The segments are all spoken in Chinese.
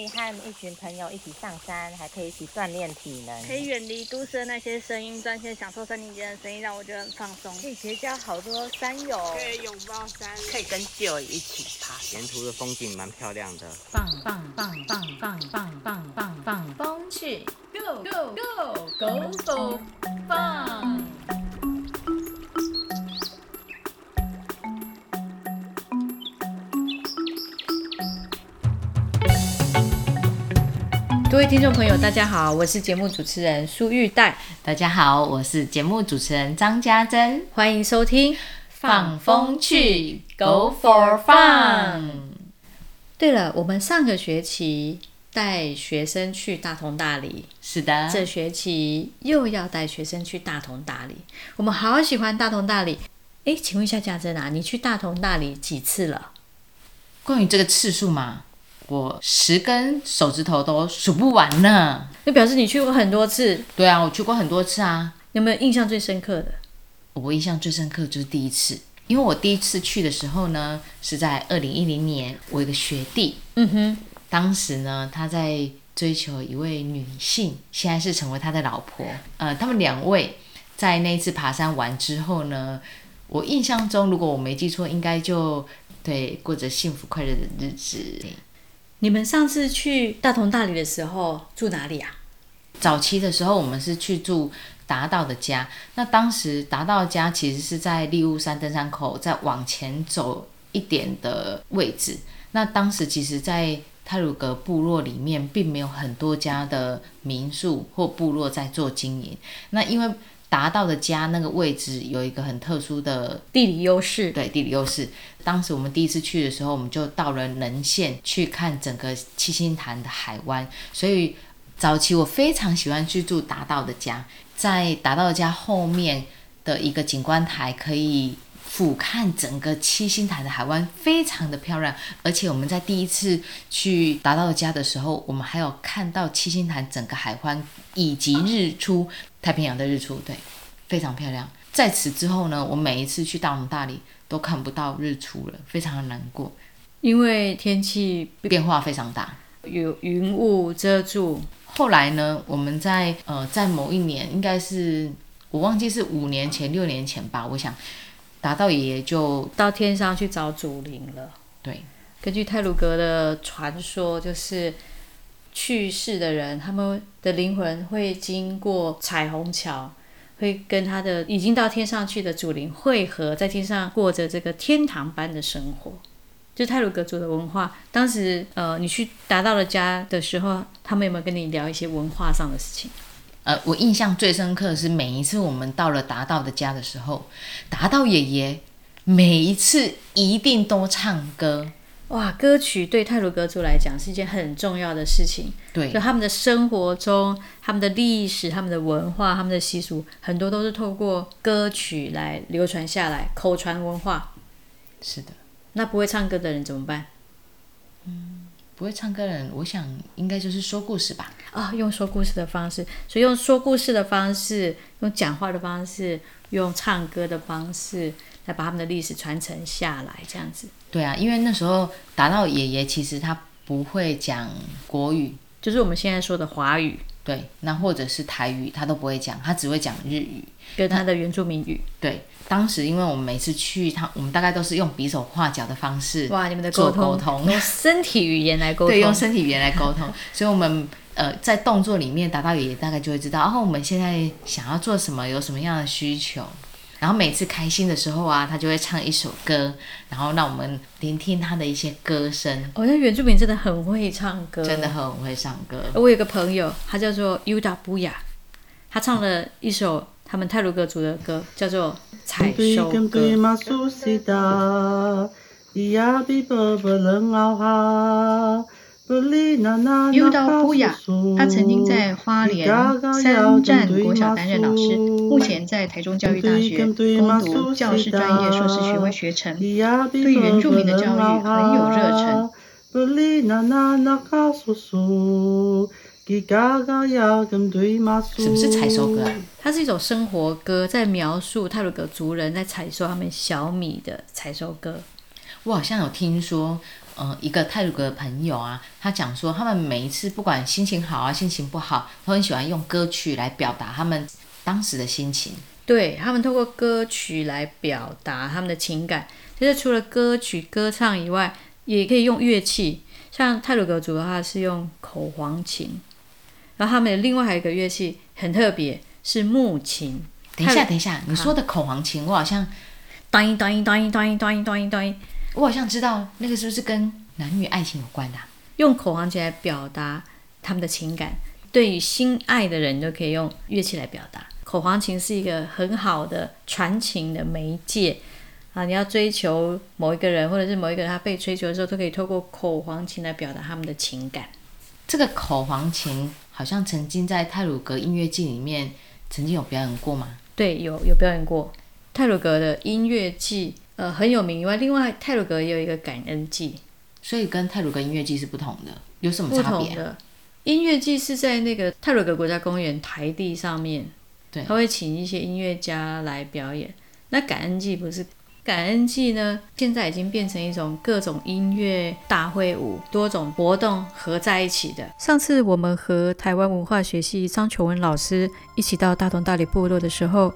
以和一群朋友一起上山，还可以一起锻炼体能，可以远离都市的那些声音，专心享受森林间的声音，让我觉得很放松。可以结交好多山友，可以拥抱山，可以跟旧友一起爬。沿途的风景蛮漂亮的，放放放放放放放放放风去，Go Go Go Go Go 放。位听众朋友，大家好，我是节目主持人苏玉黛，大家好，我是节目主持人张家珍，欢迎收听《放风去 Go for Fun》。对了，我们上个学期带学生去大同大理，是的，这学期又要带学生去大同大理，我们好喜欢大同大理。哎，请问一下家珍啊，你去大同大理几次了？关于这个次数嘛，我十根手指头都数不完呢。那表示你去过很多次，对啊，我去过很多次啊。有没有印象最深刻的？我印象最深刻就是第一次，因为我第一次去的时候呢，是在二零一零年，我一个学弟，嗯哼，当时呢他在追求一位女性，现在是成为他的老婆。呃，他们两位在那一次爬山完之后呢，我印象中，如果我没记错，应该就对过着幸福快乐的日子。你们上次去大同大理的时候住哪里啊？早期的时候，我们是去住达道的家。那当时达道家其实是在利雾山登山口，再往前走一点的位置。那当时其实，在泰鲁格部落里面，并没有很多家的民宿或部落在做经营。那因为达到的家那个位置有一个很特殊的地理优势，对地理优势。当时我们第一次去的时候，我们就到了能县去看整个七星潭的海湾，所以早期我非常喜欢去住达到的家，在达到的家后面的一个景观台可以俯瞰整个七星潭的海湾，非常的漂亮。而且我们在第一次去达到的家的时候，我们还有看到七星潭整个海湾以及日出，太平洋的日出，对，非常漂亮。在此之后呢，我每一次去大同大理都看不到日出了，非常的难过，因为天气变化非常大。有云雾遮住。后来呢，我们在呃在某一年，应该是我忘记是五年前、六年前吧，我想达到爷爷就到天上去找祖灵了。对，根据泰鲁格的传说，就是去世的人，他们的灵魂会经过彩虹桥，会跟他的已经到天上去的祖灵汇合，在天上过着这个天堂般的生活。就泰鲁格族的文化，当时呃，你去达到了家的时候，他们有没有跟你聊一些文化上的事情？呃，我印象最深刻的是每一次我们到了达道的家的时候，达道爷爷每一次一定都唱歌。哇，歌曲对泰鲁格族来讲是一件很重要的事情。对，就他们的生活中、他们的历史、他们的文化、他们的习俗，很多都是透过歌曲来流传下来，口传文化。是的。那不会唱歌的人怎么办？嗯，不会唱歌的人，我想应该就是说故事吧。啊，用说故事的方式，所以用说故事的方式，用讲话的方式，用唱歌的方式，来把他们的历史传承下来，这样子。对啊，因为那时候达到爷爷，其实他不会讲国语，就是我们现在说的华语。对，那或者是台语，他都不会讲，他只会讲日语跟他的原住民语。对，当时因为我们每次去他，我们大概都是用比手画脚的方式，哇，你们的沟通，用身体语言来沟通，对，用身体语言来沟通，所以我们呃在动作里面达到也大概就会知道，哦，我们现在想要做什么，有什么样的需求。然后每次开心的时候啊，他就会唱一首歌，然后让我们聆听他的一些歌声。哦，那原住民真的很会唱歌，真的很会唱歌。我有个朋友，他叫做 Uda 布雅，他唱了一首他们泰卢格族的歌，叫做《采收歌》。优道布雅，他曾经在花莲三站国小担任老师，目前在台中教育大学攻读教师专业硕士学位学程，对原住民的教育很有热忱。什么是采收歌？它是一首生活歌，在描述泰鲁格族人在采收他们小米的采收歌。我好像有听说，呃，一个泰鲁格的朋友啊，他讲说，他们每一次不管心情好啊，心情不好，都很喜欢用歌曲来表达他们当时的心情。对他们通过歌曲来表达他们的情感。其实除了歌曲歌唱以外，也可以用乐器。像泰鲁格族的话是用口簧琴，然后他们另外还有一个乐器很特别，是木琴。等一下，等一下，你说的口簧琴，我好像当音当音当音当音当音当音当音，我好像知道那个是不是跟男女爱情有关的啊、用口簧琴来表达他们的情感。对于心爱的人，都可以用乐器来表达。口簧琴是一个很好的传情的媒介啊！你要追求某一个人，或者是某一个人他被追求的时候，都可以透过口簧琴来表达他们的情感。这个口簧琴好像曾经在泰鲁格音乐季里面曾经有表演过吗？对，有有表演过泰鲁格的音乐季，呃，很有名以外，另外泰鲁格也有一个感恩祭，所以跟泰鲁格音乐季是不同的，有什么不差别啊？同的音乐季是在那个泰鲁格国家公园台地上面，对他会请一些音乐家来表演。那感恩祭不是？感恩祭呢，现在已经变成一种各种音乐大会舞，多种活动合在一起的。上次我们和台湾文化学系张琼文老师一起到大同大理部落的时候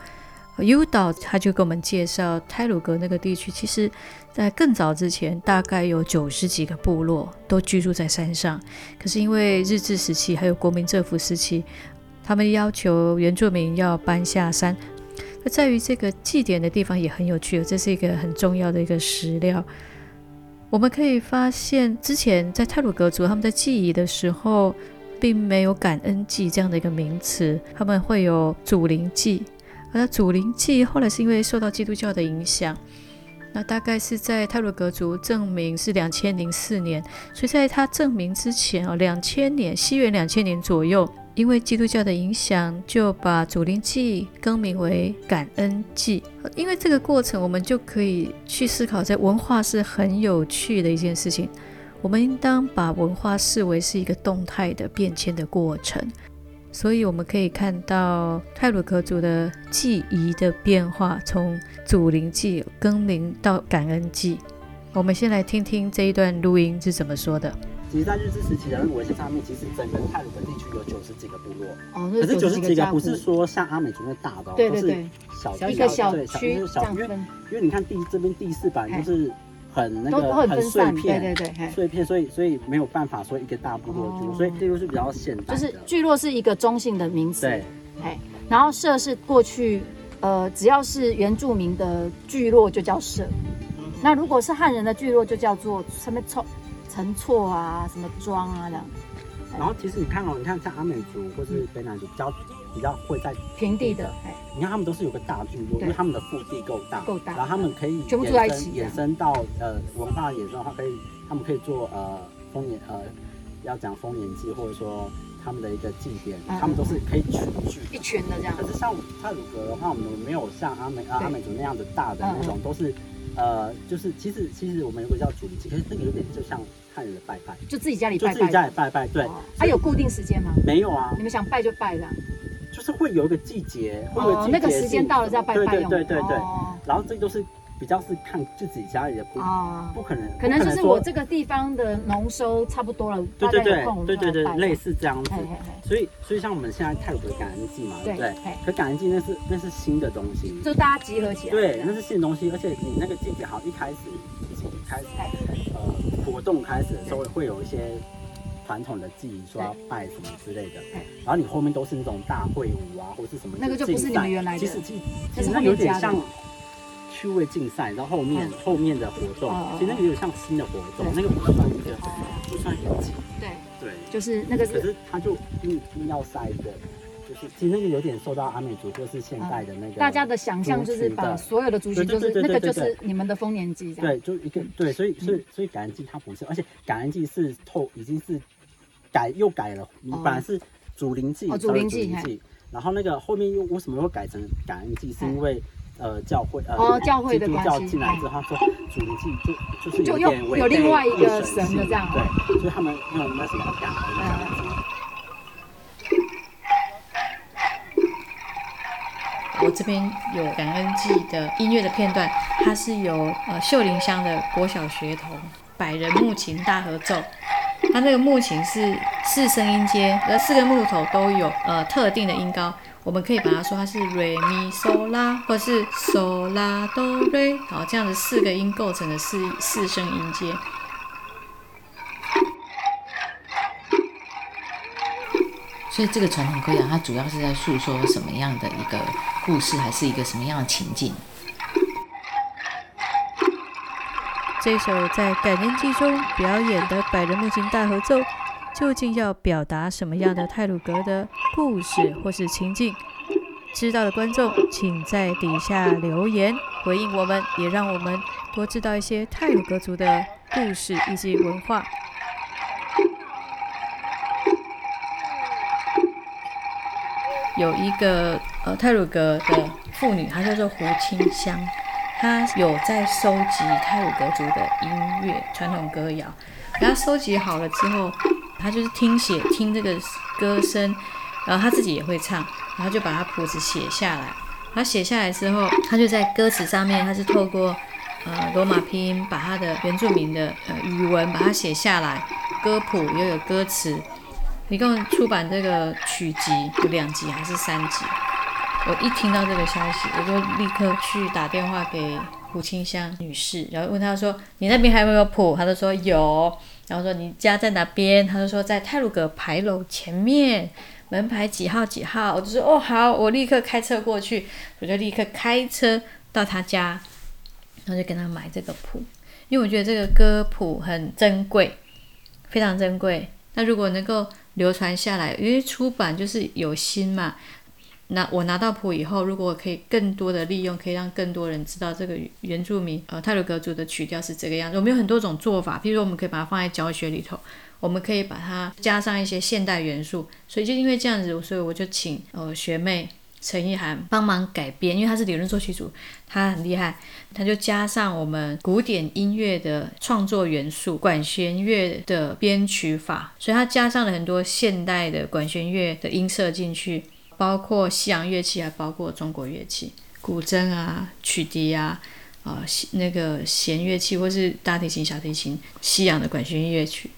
，U 导他就给我们介绍泰鲁格那个地区，其实在更早之前，大概有九十几个部落都居住在山上。可是因为日治时期还有国民政府时期，他们要求原住民要搬下山。那在于这个祭典的地方也很有趣，这是一个很重要的一个史料。我们可以发现，之前在泰鲁格族他们在祭仪的时候，并没有感恩祭这样的一个名词，他们会有祖灵祭。而祖灵祭后来是因为受到基督教的影响。那大概是在泰鲁格族证明是两千零四年，所以在他证明之前哦，两千年西元两千年左右，因为基督教的影响，就把祖灵祭更名为感恩祭。因为这个过程，我们就可以去思考，在文化是很有趣的一件事情。我们应当把文化视为是一个动态的变迁的过程。所以我们可以看到泰鲁格族的祭仪的变化，从祖灵祭更名到感恩祭。我们先来听听这一段录音是怎么说的。其实，在日治时期的那个文献上面，其实整个泰鲁格地区有九十几个部落，哦，可是九十几个不是说像阿美族那大的、哦，都是对对对，小一个小区是小因为这样分，因为你看第这边第四版嘿就是很那个很碎片，对对对，碎片，所以所以没有办法说一个大部落住，哦所以这都是比较现代的，就是聚落是一个中性的名词，对，哎，然后社是过去呃只要是原住民的聚落就叫社，那如果是汉人的聚落就叫做什么错陈错啊，什么庄啊这样，然后其实你看哦，你看像阿美族或是北南族比较比较会在平地的，哎，你看他们都是有个大聚落，因为他们的腹地够大，够大。然后他们可以全部住在一起衍生到呃文化衍生的话，可以他们可以做呃丰年呃要讲丰年祭，或者说他们的一个祭典，嗯。他们都是可以群聚一的。群的这样。可，是像泰鲁格的话，我们没有像阿美啊阿美族那样的大的那种，都是呃就是其实其实我们有个叫主祭，可是这个有点就像汉人的拜拜，就自己家里就自己家里拜拜，对。哦，还有固定时间吗？没有啊。你，们想拜就拜的，就是会有一个季节，会有哦，那个时间到了再拜拜对对对对对。哦然后这都是比较是看自己家里的不、哦不可能，可能就是我这个地方的农收差不多了，对对对对对类似这样子嘿。嘿嘿，所以所以像我们现在泰鲁的感恩季嘛，对不对？可感恩季那是那是新的东西，就大家集合起来，对，那是新的东西，而且你那个季节好像一开始一起开始哎呃活动开始的时候会有一些。传统的祭仪说要拜什么之类的，然后你后面都是那种大会舞啊，或是什么那个就不是你们原来的。其实其实那有点像趣味竞赛，然后后面、嗯。后面的活动其实那个有点像新的活动，那个不算一个哦不算一个祭，对，对。就是那个可是是他就硬硬要塞一个，就是其实那个有点受到阿美族或是现代的那个大家的想象，就是把所有的族群，就是那个就是你们的丰年祭这样。对，就一个对，所以所以所以感恩祭它不是，而且感恩祭是透已经是改又改了，你哦本来是祖灵祭，哦稍微祖灵祭嘿，然后那个后面又为什么会改成感恩祭？是因为呃教会呃哦教会的基督教进来之后，他说祖灵祭就就是就有点违背又有另外一个神神的性这样嗯对，所以他们用那什么感恩这样子。我这边有感恩祭的音乐的片段，它是由呃秀林乡的国小学童百人木琴大合奏。它那个木琴是四声音阶，而四个木头都有呃特定的音高，我们可以把它说它是瑞咪嗦拉，或是嗦拉哆瑞，好，这样子四个音构成的四四声音阶。所以这个传统歌谣，它主要是在诉说什么样的一个故事，还是一个什么样的情境？这首在改年季中表演的百人木琴大合奏，究竟要表达什么样的泰鲁格的故事或是情境？知道的观众，请在底下留言回应我们，也让我们多知道一些泰鲁格族的故事以及文化。有一个呃泰鲁格的妇女，她叫做胡清香，他有在收集泰鲁格族的音乐传统歌谣。然后收集好了之后，他就是听写听这个歌声，然后他自己也会唱，然后就把他谱子写下来。他写下来之后，他就在歌词上面，他是透过呃罗马拼音把他的原住民的呃语文把它写下来，歌谱又有歌词。一共出版这个曲集有两集还是三集？我一听到这个消息，我就立刻去打电话给胡清香女士，然后问她说：“你那边还有没有谱？”她就说有。然后说：“你家在哪边？”她就说：“在泰鲁阁牌楼前面，门牌几号几号。”我就说：“哦，好，我立刻开车过去。”我就立刻开车到她家，然后就跟她买这个谱，因为我觉得这个歌谱很珍贵，非常珍贵。那如果能够流传下来，因为出版就是有心嘛。那我拿到谱以后，如果可以更多的利用，可以让更多人知道这个原住民呃泰鲁格族的曲调是这个样子。我们有很多种做法，比如说我们可以把它放在教学里头，我们可以把它加上一些现代元素。所以就因为这样子，所以我就请呃学妹。陈意涵帮忙改编，因为她是理论作曲组，她很厉害，她就加上我们古典音乐的创作元素，管弦乐的编曲法，所以她加上了很多现代的管弦乐的音色进去，包括西洋乐器，还包括中国乐器，古筝啊、曲笛啊、啊那个弦乐器，或是大提琴、小提琴，西洋的管弦乐曲，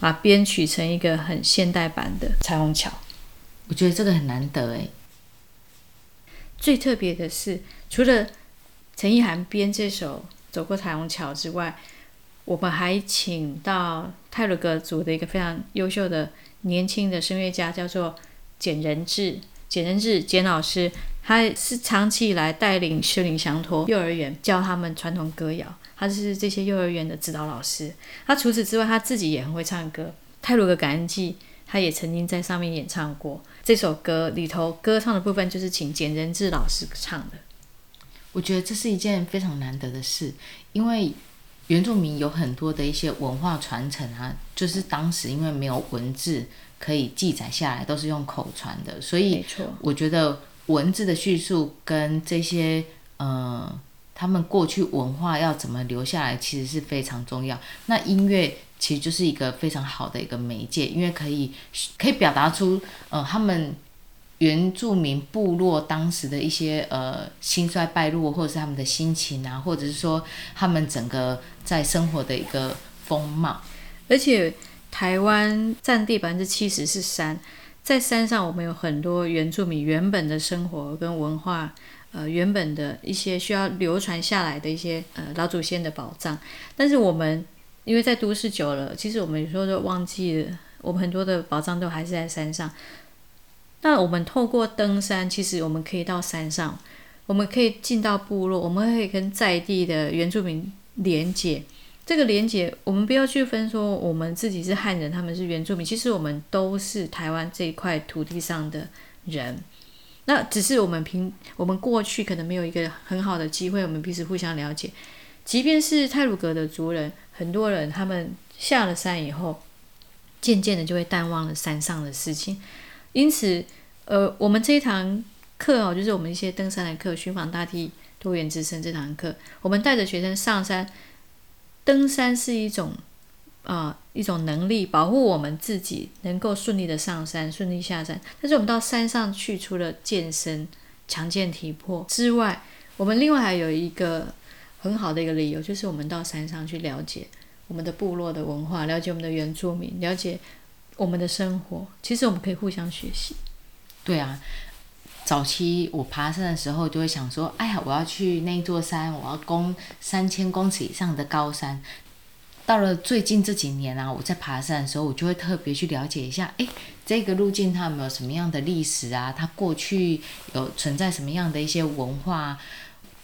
把编曲成一个很现代版的彩虹桥。我觉得这个很难得诶。最特别的是，除了陈意涵编这首《走过彩虹桥》之外，我们还请到泰鲁格族的一个非常优秀的年轻的声乐家，叫做简仁志。简仁志简老师，他是长期以来带领修林祥托幼儿园教他们传统歌谣，他是这些幼儿园的指导老师。他除此之外，他自己也很会唱歌，《泰鲁格感恩祭》。他也曾经在上面演唱过这首歌，里头歌唱的部分就是请简仁志老师唱的。我觉得这是一件非常难得的事，因为原住民有很多的一些文化传承啊，就是当时因为没有文字可以记载下来，都是用口传的，所以我觉得文字的叙述跟这些呃他们过去文化要怎么留下来，其实是非常重要。那音乐。其实就是一个非常好的一个媒介，因为可以可以表达出呃他们原住民部落当时的一些呃兴衰败落，或者是他们的心情啊，或者是说他们整个在生活的一个风貌。而且台湾占地百分之七十是山，在山上我们有很多原住民原本的生活跟文化，呃原本的一些需要流传下来的一些呃老祖先的宝藏，但是我们。因为在都市久了，其实我们有时候都忘记了，我们很多的宝藏都还是在山上。那我们透过登山，其实我们可以到山上，我们可以进到部落，我们可以跟在地的原住民连接。这个连接，我们不要去分说我们自己是汉人，他们是原住民，其实我们都是台湾这一块土地上的人。那只是我们平，我们过去可能没有一个很好的机会，我们彼此互相了解。即便是泰鲁格的族人。很多人他们下了山以后，渐渐的就会淡忘了山上的事情。因此，呃，我们这一堂课哦，就是我们一些登山的课，寻访大地多元之声这堂课，我们带着学生上山。登山是一种啊一种能力，保护我们自己能够顺利的上山、顺利下山。但是我们到山上去，除了健身、强健体魄之外，我们另外还有一个。很好的一个理由就是我们到山上去了解我们的部落的文化，了解我们的原住民，了解我们的生活。其实我们可以互相学习。对啊，早期我爬山的时候就会想说，哎呀，我要去那座山，我要攻三千公尺以上的高山。到了最近这几年啊，我在爬山的时候，我就会特别去了解一下，诶，这个路径它有没有什么样的历史啊？它过去有存在什么样的一些文化？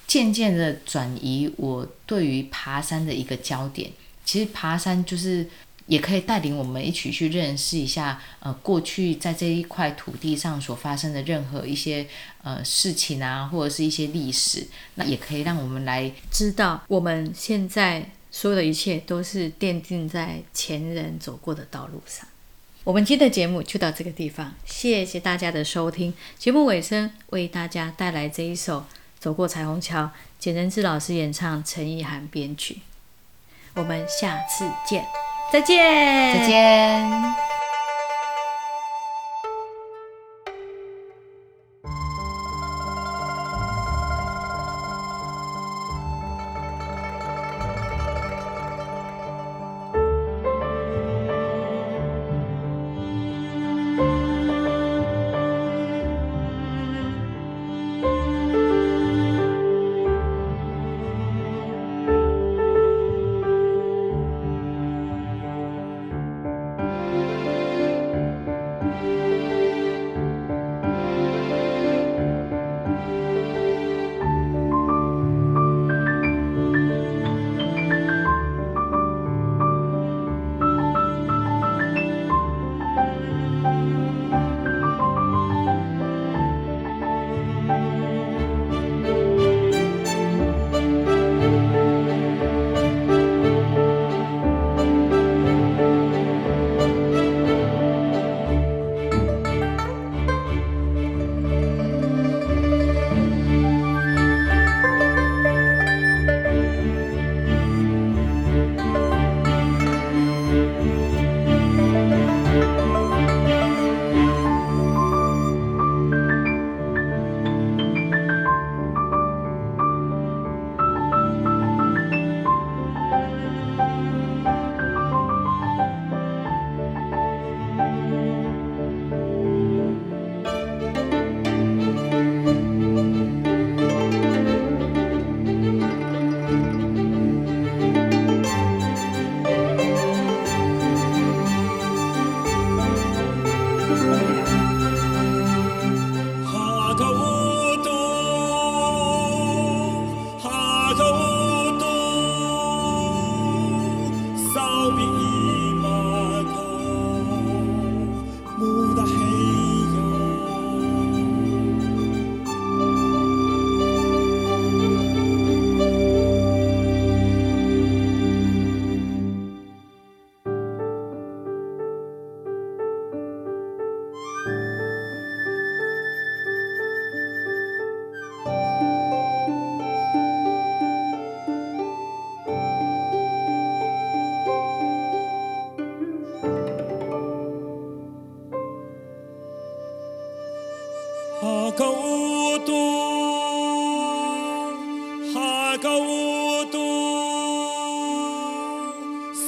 渐渐的转移我对于爬山的一个焦点。其实爬山就是也可以带领我们一起去认识一下，呃，过去在这一块土地上所发生的任何一些呃事情啊，或者是一些历史，那也可以让我们来知道我们现在。所有的一切都是奠定在前人走过的道路上。我们今天的节目就到这个地方，谢谢大家的收听。节目尾声为大家带来这一首《走过彩虹桥》，简仁志老师演唱，陈意涵编曲。我们下次见，再见，再见。